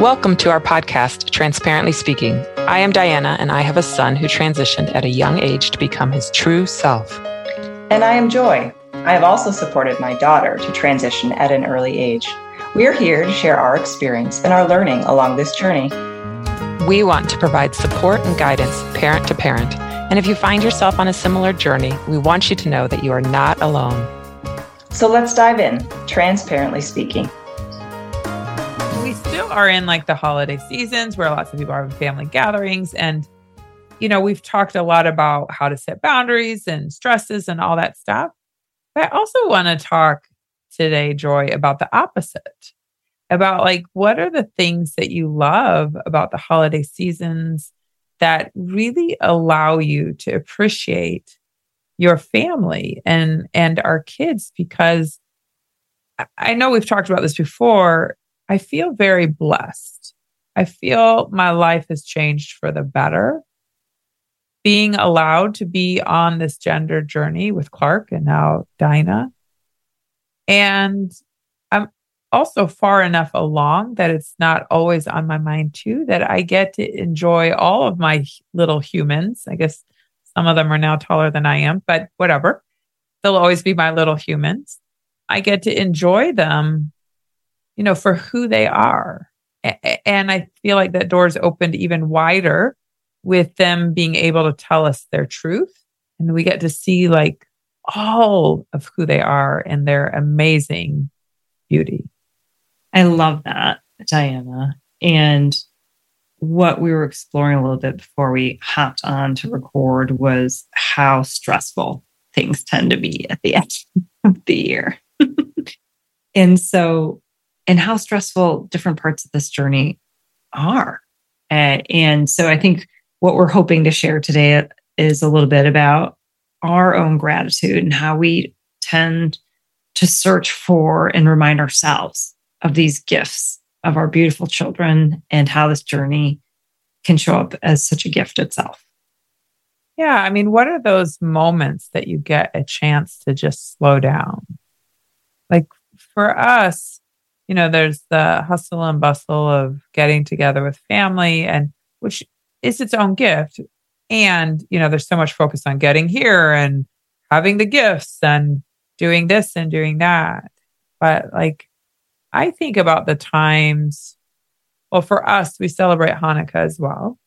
Welcome to our podcast, Transparently Speaking. I am Diana, and I have a son who transitioned at a young age to become his true self. And I am Joy. I have also supported my daughter to transition at an early age. We are here to share our experience and our learning along this journey. We want to provide support and guidance parent to parent. And if you find yourself on a similar journey, we want you to know that you are not alone. So let's dive in, transparently speaking are in like the holiday seasons where lots of people are having family gatherings. And, you know, we've talked a lot about how to set boundaries and stresses and all that stuff. But I also want to talk today, Joy, about the opposite about like what are the things that you love about the holiday seasons that really allow you to appreciate your family and and our kids because I know we've talked about this before I feel very blessed. I feel my life has changed for the better. Being allowed to be on this gender journey with Clark and now Dinah. And I'm also far enough along that it's not always on my mind too, that I get to enjoy all of my little humans. I guess some of them are now taller than I am, but whatever. They'll always be my little humans. I get to enjoy them you know, for who they are. And I feel like that door's opened even wider with them being able to tell us their truth. And we get to see like all of who they are and their amazing beauty. I love that, Diana. And what we were exploring a little bit before we hopped on to record was how stressful things tend to be at the end of the year. and so and how stressful different parts of this journey are. Uh, and so I think what we're hoping to share today is a little bit about our own gratitude and how we tend to search for and remind ourselves of these gifts of our beautiful children and how this journey can show up as such a gift itself. Yeah. I mean, what are those moments that you get a chance to just slow down? Like for us, you know, there's the hustle and bustle of getting together with family and which is its own gift. And, you know, there's so much focus on getting here and having the gifts and doing this and doing that. But like, I think about the times, well, for us, we celebrate Hanukkah as well.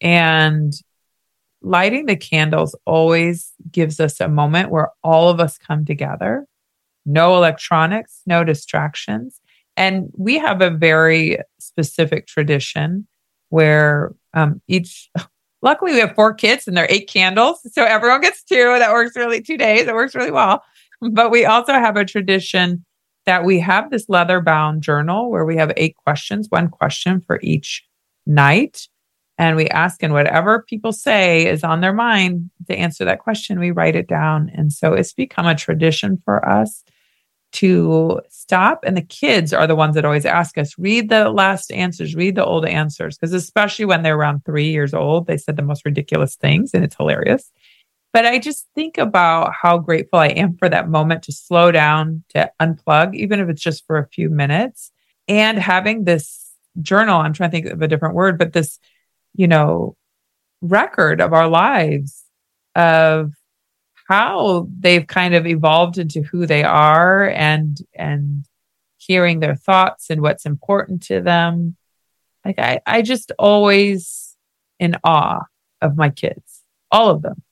And lighting the candles always gives us a moment where all of us come together. No electronics, no distractions. And we have a very specific tradition where um, each, luckily, we have four kids and there are eight candles. So everyone gets two. That works really, two days. It works really well. But we also have a tradition that we have this leather bound journal where we have eight questions, one question for each night. And we ask, and whatever people say is on their mind to answer that question, we write it down. And so it's become a tradition for us to stop. And the kids are the ones that always ask us, read the last answers, read the old answers. Because especially when they're around three years old, they said the most ridiculous things and it's hilarious. But I just think about how grateful I am for that moment to slow down, to unplug, even if it's just for a few minutes. And having this journal, I'm trying to think of a different word, but this, you know, record of our lives of how they've kind of evolved into who they are and and hearing their thoughts and what's important to them. Like i i just always in awe of my kids all of them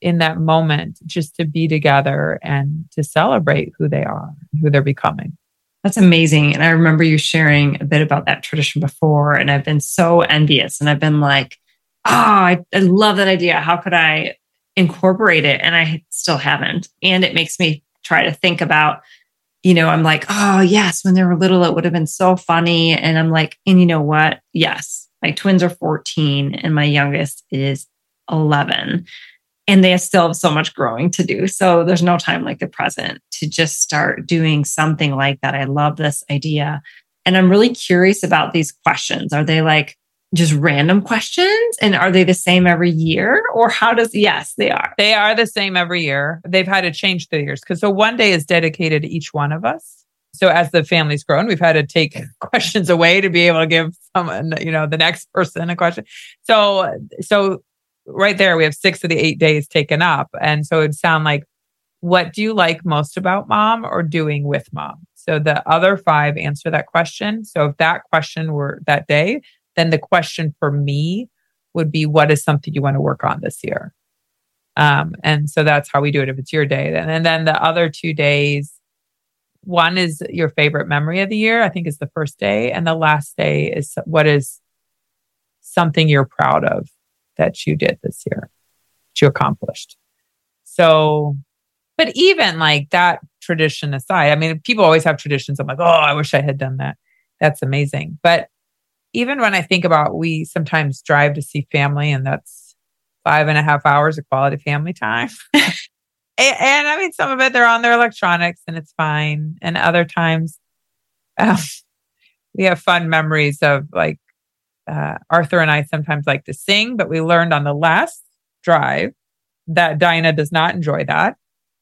in that moment just to be together and to celebrate who they are who they're becoming. That's amazing. And i remember you sharing a bit about that tradition before and i've been so envious and i've been like oh I, I love that idea. How could i incorporate it and I still haven't. And it makes me try to think about, you know, I'm like, oh, yes, when they were little, it would have been so funny. And I'm like, and you know what? Yes, my twins are 14 and my youngest is 11. And they still have so much growing to do. So there's no time like the present to just start doing something like that. I love this idea. And I'm really curious about these questions. Are they like, just random questions? And are they the same every year? Or how does, yes, they are. They are the same every year. They've had to change the years because so one day is dedicated to each one of us. So as the family's grown, we've had to take questions away to be able to give someone, you know, the next person a question. So, so right there, we have six of the eight days taken up. And so it'd sound like, what do you like most about mom or doing with mom? So the other five answer that question. So if that question were that day, then the question for me would be, what is something you want to work on this year? Um, and so that's how we do it if it's your day. Then. and then the other two days, one is your favorite memory of the year, I think is the first day. And the last day is what is something you're proud of that you did this year, that you accomplished. So, but even like that tradition aside, I mean, people always have traditions. I'm like, oh, I wish I had done that. That's amazing. But even when I think about we sometimes drive to see family and that's five and a half hours of quality family time. and, and, I mean, some of it they're on their electronics and it's fine. And other times um, we have fun memories of like uh, Arthur and I sometimes like to sing, but we learned on the last drive that Diana does not enjoy that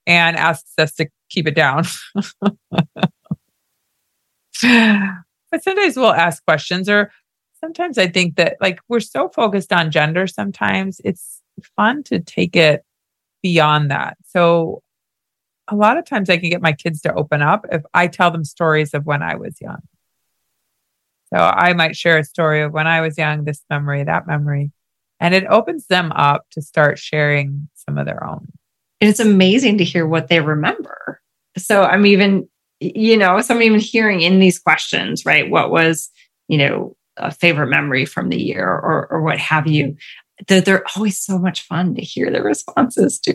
and asks us to keep it down. but sometimes we'll ask questions or sometimes I think that like we're so focused on gender sometimes it's fun to take it beyond that. So a lot of times I can get my kids to open up if I tell them stories of when I was young. So I might share a story of when I was young, this memory, that memory, and it opens them up to start sharing some of their own. And it's amazing to hear what they remember. So I'm even, you know, so I'm even hearing in these questions, right? What was, you know, a favorite memory from the year or, or what have you. That they're always so much fun to hear the responses to.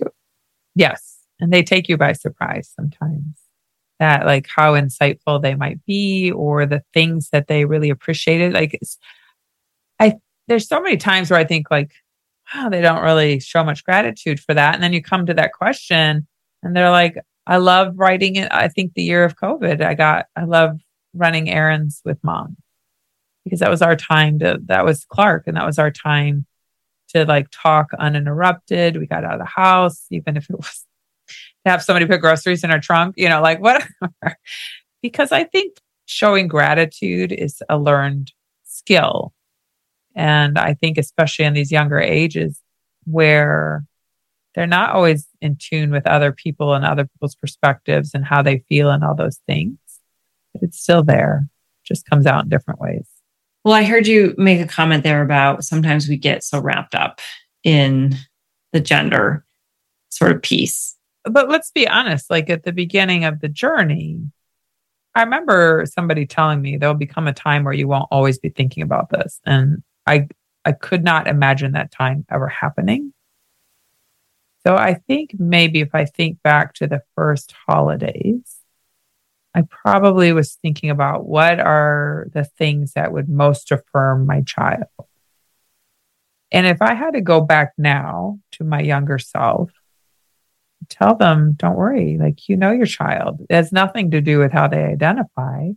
Yes. And they take you by surprise sometimes. That like how insightful they might be or the things that they really appreciated. Like I there's so many times where I think like, wow, they don't really show much gratitude for that. And then you come to that question and they're like, I love writing it. I think the year of COVID, I got I love running errands with mom because that was our time to that was Clark and that was our time to like talk uninterrupted. We got out of the house, even if it was to have somebody put groceries in our trunk, you know, like whatever. because I think showing gratitude is a learned skill. And I think, especially in these younger ages where they're not always in tune with other people and other people's perspectives and how they feel and all those things, but it's still there, just comes out in different ways. Well, I heard you make a comment there about sometimes we get so wrapped up in the gender sort of piece. But let's be honest, like at the beginning of the journey, I remember somebody telling me there'll become a time where you won't always be thinking about this. And I I could not imagine that time ever happening. So I think maybe if I think back to the first holidays, I probably was thinking about what are the things that would most affirm my child. And if I had to go back now to my younger self, tell them, don't worry, like you know your child. It has nothing to do with how they identify.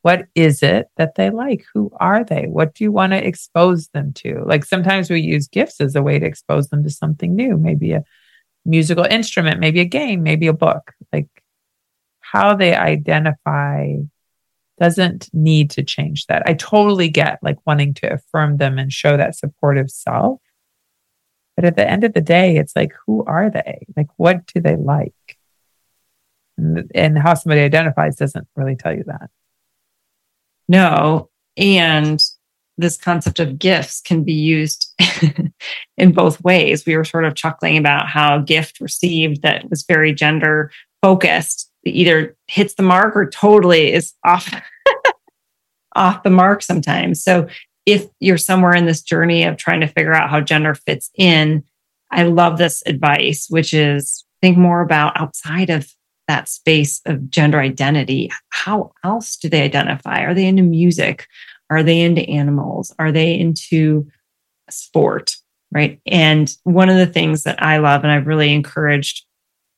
What is it that they like? Who are they? What do you want to expose them to? Like sometimes we use gifts as a way to expose them to something new, maybe a musical instrument, maybe a game, maybe a book. Like how they identify doesn't need to change that. I totally get like wanting to affirm them and show that supportive self. But at the end of the day, it's like, who are they? Like, what do they like? And, and how somebody identifies doesn't really tell you that. No. And this concept of gifts can be used in both ways. We were sort of chuckling about how gift received that was very gender focused either hits the mark or totally is off off the mark sometimes. So if you're somewhere in this journey of trying to figure out how gender fits in, I love this advice, which is think more about outside of that space of gender identity. How else do they identify? Are they into music? Are they into animals? Are they into sport? Right. And one of the things that I love, and I've really encouraged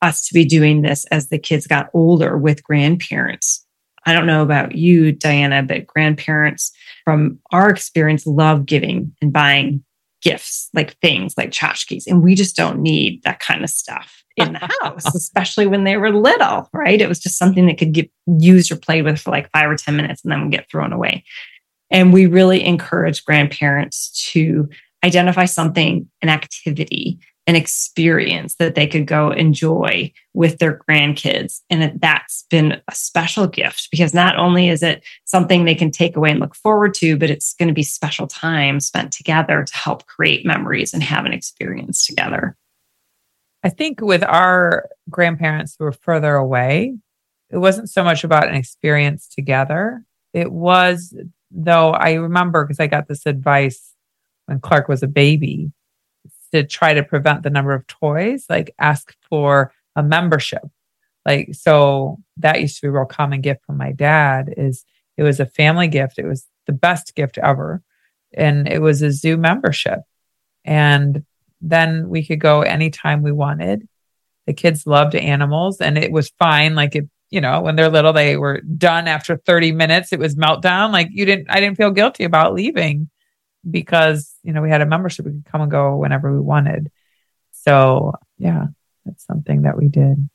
us to be doing this as the kids got older with grandparents. I don't know about you, Diana, but grandparents from our experience love giving and buying gifts, like things like tchotchkes. And we just don't need that kind of stuff in the house, especially when they were little, right? It was just something that could get used or played with for like five or 10 minutes and then get thrown away. And we really encourage grandparents to identify something, an activity, an experience that they could go enjoy with their grandkids. And that's been a special gift because not only is it something they can take away and look forward to, but it's going to be special time spent together to help create memories and have an experience together. I think with our grandparents who were further away, it wasn't so much about an experience together. It was, though, I remember because I got this advice when Clark was a baby to try to prevent the number of toys, like ask for a membership. Like, so that used to be a real common gift from my dad is it was a family gift. It was the best gift ever. And it was a zoo membership. And then we could go anytime we wanted. The kids loved animals and it was fine. Like it, you know, when they're little, they were done after 30 minutes. It was meltdown. Like you didn't, I didn't feel guilty about leaving because you know we had a membership we could come and go whenever we wanted. So yeah that's something that we did.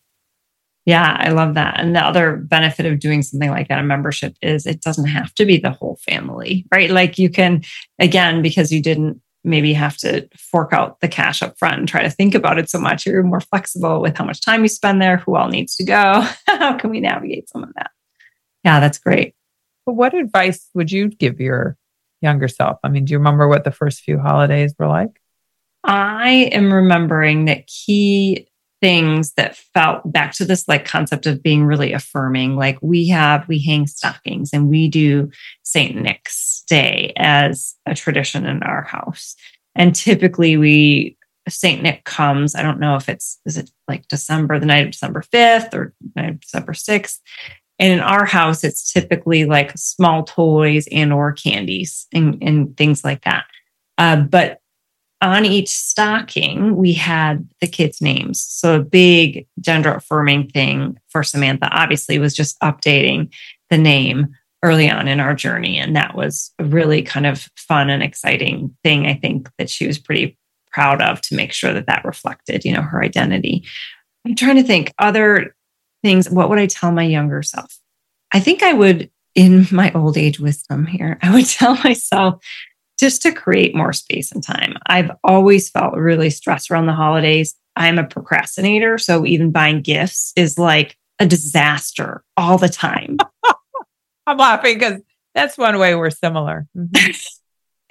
Yeah i love that. And the other benefit of doing something like that a membership is it doesn't have to be the whole family right? Like you can again because you didn't maybe have to fork out the cash up front and try to think about it so much you're more flexible with how much time you spend there who all needs to go how can we navigate some of that? Yeah that's great. But what advice would you give your younger self? I mean, do you remember what the first few holidays were like? I am remembering that key things that felt back to this like concept of being really affirming. Like we have, we hang stockings and we do St. Nick's Day as a tradition in our house. And typically we, St. Nick comes, I don't know if it's, is it like December, the night of December 5th or December 6th. And in our house, it's typically like small toys and or candies and, and things like that. Uh, but on each stocking, we had the kids' names. So a big gender affirming thing for Samantha obviously was just updating the name early on in our journey. And that was a really kind of fun and exciting thing, I think, that she was pretty proud of to make sure that that reflected, you know, her identity. I'm trying to think other things, what would I tell my younger self? I think I would, in my old age wisdom here, I would tell myself just to create more space and time. I've always felt really stressed around the holidays. I'm a procrastinator. So even buying gifts is like a disaster all the time. I'm laughing because that's one way we're similar. Mm-hmm.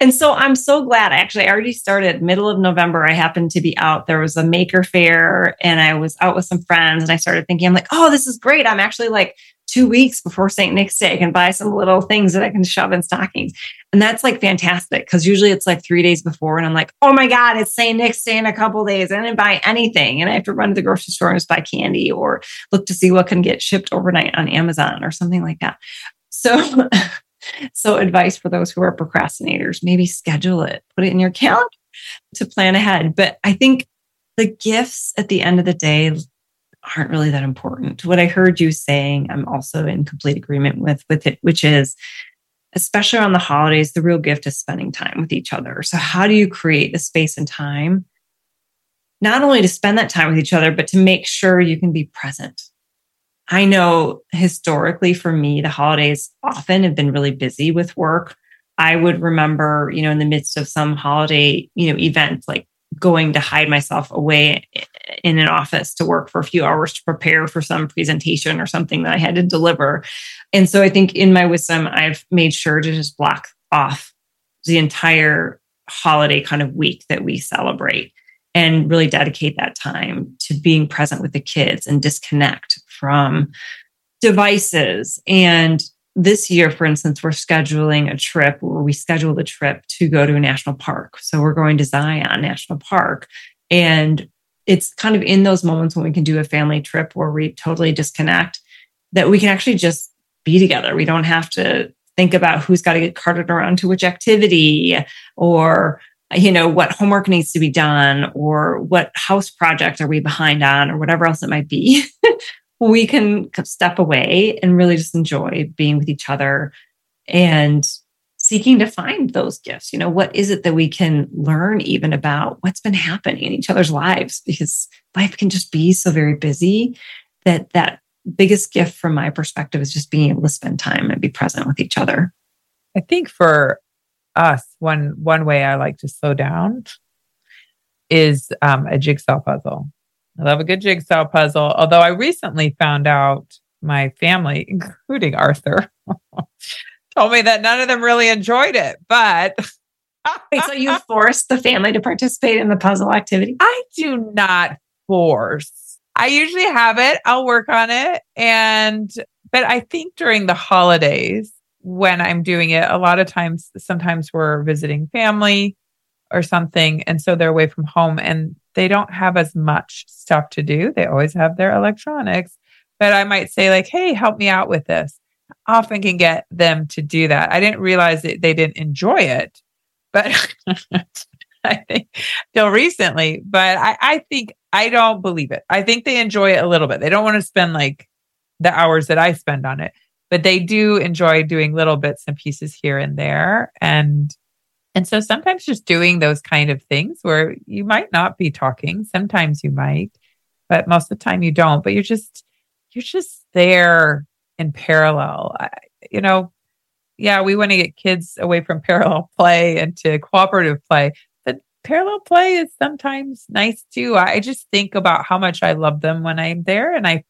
And so I'm so glad. Actually, I already started middle of November. I happened to be out. There was a maker fair and I was out with some friends and I started thinking, I'm like, oh, this is great. I'm actually like two weeks before St. Nick's Day, I can buy some little things that I can shove in stockings. And that's like fantastic because usually it's like three days before and I'm like, oh my God, it's St. Nick's Day in a couple days. I didn't buy anything. And I have to run to the grocery store and just buy candy or look to see what can get shipped overnight on Amazon or something like that. So So, advice for those who are procrastinators maybe schedule it, put it in your calendar to plan ahead. But I think the gifts at the end of the day aren't really that important. What I heard you saying, I'm also in complete agreement with with it, which is especially on the holidays, the real gift is spending time with each other. So how do you create the space and time not only to spend that time with each other, but to make sure you can be present I know historically for me, the holidays often have been really busy with work. I would remember, you know, in the midst of some holiday, you know, event, like going to hide myself away in an office to work for a few hours to prepare for some presentation or something that I had to deliver. And so I think in my wisdom, I've made sure to just block off the entire holiday kind of week that we celebrate and really dedicate that time to being present with the kids and disconnect from devices. And this year, for instance, we're scheduling a trip where we scheduled a trip to go to a national park. So we're going to Zion National Park. And it's kind of in those moments when we can do a family trip where we totally disconnect that we can actually just be together. We don't have to think about who's got to get carted around to which activity or you know what homework needs to be done or what house project are we behind on or whatever else it might be we can step away and really just enjoy being with each other and seeking to find those gifts. You know, what is it that we can learn even about what's been happening in each other's lives? Because life can just be so very busy that that biggest gift from my perspective is just being able to spend time and be present with each other. I think for us, one one way I like to slow down is um, a jigsaw puzzle. I love a good jigsaw puzzle. Although I recently found out my family, including Arthur, told me that none of them really enjoyed it. But Wait, so you forced the family to participate in the puzzle activity? I do not force. I usually have it. I'll work on it. And, but I think during the holidays, when I'm doing it, a lot of times, sometimes we're visiting family or something. And so they're away from home and they don't have as much stuff to do. They always have their electronics. But I might say, like, hey, help me out with this. Often can get them to do that. I didn't realize that they didn't enjoy it, but I think till recently. But I, I think I don't believe it. I think they enjoy it a little bit. They don't want to spend like the hours that I spend on it, but they do enjoy doing little bits and pieces here and there. And and so sometimes just doing those kind of things where you might not be talking, sometimes you might, but most of the time you don't, but you're just, you're just there in parallel. I, you know, yeah, we want to get kids away from parallel play and to cooperative play, but parallel play is sometimes nice too. I just think about how much I love them when I'm there. And I,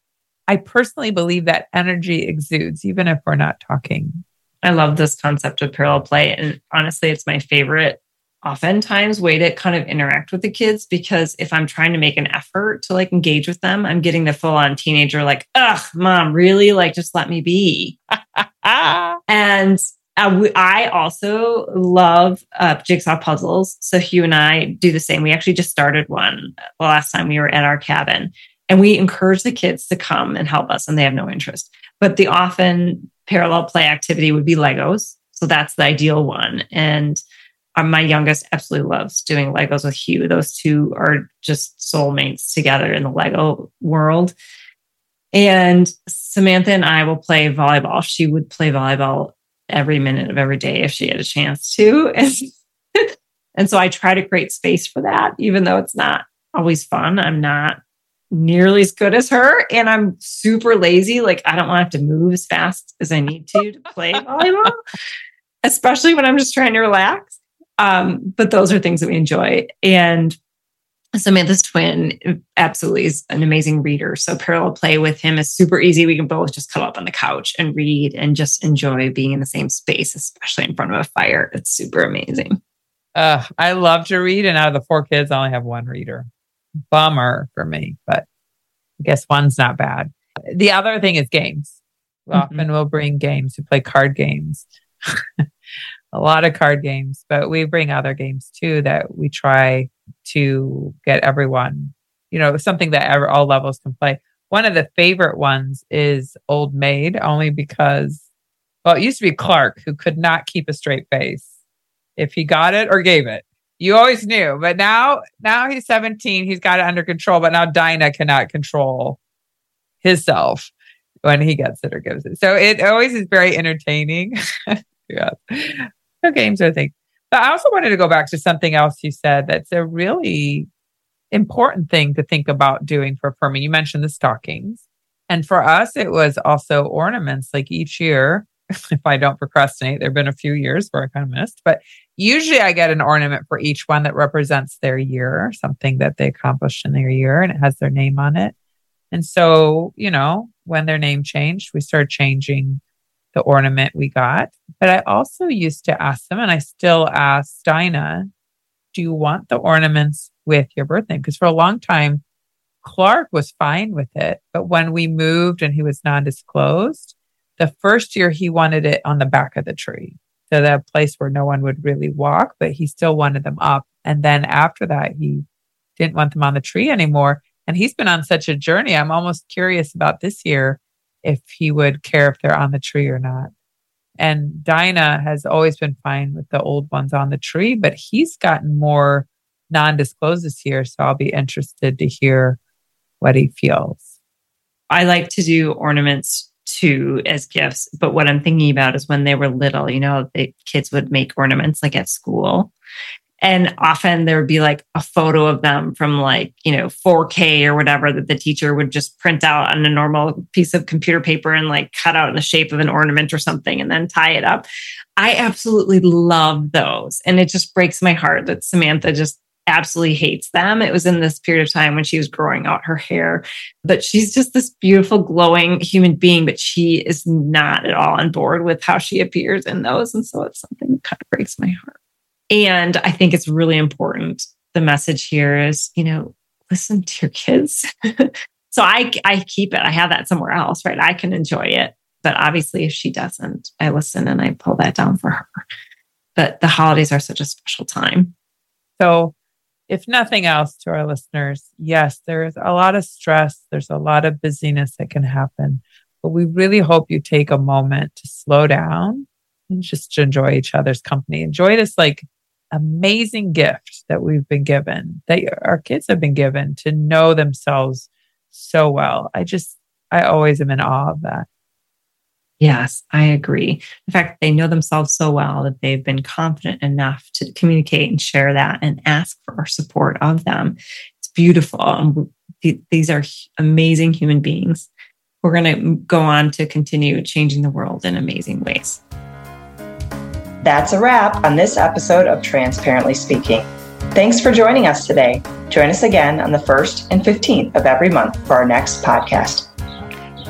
I personally believe that energy exudes, even if we're not talking. I love this concept of parallel play. And honestly, it's my favorite, oftentimes, way to kind of interact with the kids because if I'm trying to make an effort to like engage with them, I'm getting the full on teenager, like, ugh, mom, really? Like, just let me be. and I also love uh, jigsaw puzzles. So Hugh and I do the same. We actually just started one the last time we were at our cabin. And we encourage the kids to come and help us, and they have no interest. But the often parallel play activity would be Legos. So that's the ideal one. And uh, my youngest absolutely loves doing Legos with Hugh. Those two are just soulmates together in the Lego world. And Samantha and I will play volleyball. She would play volleyball every minute of every day if she had a chance to. And, and so I try to create space for that, even though it's not always fun. I'm not nearly as good as her and I'm super lazy. Like I don't want to have to move as fast as I need to to play volleyball, especially when I'm just trying to relax. Um, but those are things that we enjoy. And Samantha's twin absolutely is an amazing reader. So parallel play with him is super easy. We can both just cuddle up on the couch and read and just enjoy being in the same space, especially in front of a fire. It's super amazing. Uh, I love to read, and out of the four kids, I only have one reader bummer for me, but I guess one's not bad. The other thing is games. Mm-hmm. Often we'll bring games. We play card games, a lot of card games, but we bring other games too that we try to get everyone, you know, something that ever, all levels can play. One of the favorite ones is Old Maid, only because, well, it used to be Clark who could not keep a straight face if he got it or gave it. You always knew, but now now he's 17, he's got it under control, but now Dinah cannot control himself when he gets it or gives it. So it always is very entertaining. yeah. So games are things. But I also wanted to go back to something else you said that's a really important thing to think about doing for Furman. You mentioned the stockings. And for us, it was also ornaments. Like each year, if I don't procrastinate, there have been a few years where I kind of missed, but usually I get an ornament for each one that represents their year, something that they accomplished in their year, and it has their name on it. And so, you know, when their name changed, we started changing the ornament we got. But I also used to ask them, and I still ask Dinah, do you want the ornaments with your birthday? Because for a long time, Clark was fine with it. But when we moved and he was non disclosed, the first year he wanted it on the back of the tree to that place where no one would really walk, but he still wanted them up. And then after that, he didn't want them on the tree anymore. And he's been on such a journey. I'm almost curious about this year if he would care if they're on the tree or not. And Dinah has always been fine with the old ones on the tree, but he's gotten more non disclosed this year. So I'll be interested to hear what he feels. I like to do ornaments too as gifts. But what I'm thinking about is when they were little, you know, the kids would make ornaments like at school. And often there would be like a photo of them from like, you know, 4K or whatever that the teacher would just print out on a normal piece of computer paper and like cut out in the shape of an ornament or something and then tie it up. I absolutely love those. And it just breaks my heart that Samantha just absolutely hates them. It was in this period of time when she was growing out her hair, but she's just this beautiful, glowing human being, but she is not at all on board with how she appears in those. And so it's something that kind of breaks my heart. And I think it's really important. The message here is, you know, listen to your kids. so I, I keep it. I have that somewhere else, right? I can enjoy it. But obviously, if she doesn't, I listen and I pull that down for her. But the holidays are such a special time. So, if nothing else to our listeners, yes, there is a lot of stress, there's a lot of busyness that can happen. But we really hope you take a moment to slow down and just enjoy each other's company. Enjoy this like amazing gift that we've been given, that our kids have been given to know themselves so well. I just, I always am in awe of that. Yes, I agree. In fact, they know themselves so well that they've been confident enough to communicate and share that and ask for our support of them. It's beautiful. And these are amazing human beings. We're going to go on to continue changing the world in amazing ways. That's a wrap on this episode of Transparently Speaking. Thanks for joining us today. Join us again on the 1st and 15th of every month for our next podcast.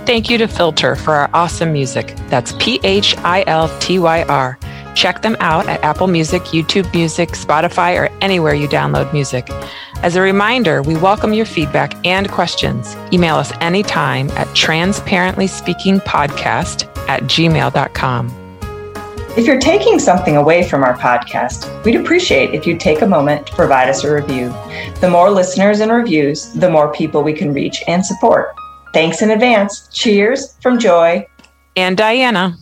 Thank you to Philtyr for our awesome music. That's P H I L T Y R. Check them out at Apple Music, YouTube Music, Spotify, or anywhere you download music. As a reminder, we welcome your feedback and questions. Email us anytime at transparentlyspeakingpodcast at gmail.com. If you're taking something away from our podcast, we'd appreciate if you'd take a moment to provide us a review. The more listeners and reviews, the more people we can reach and support. Thanks in advance. Cheers from Joy and Diana.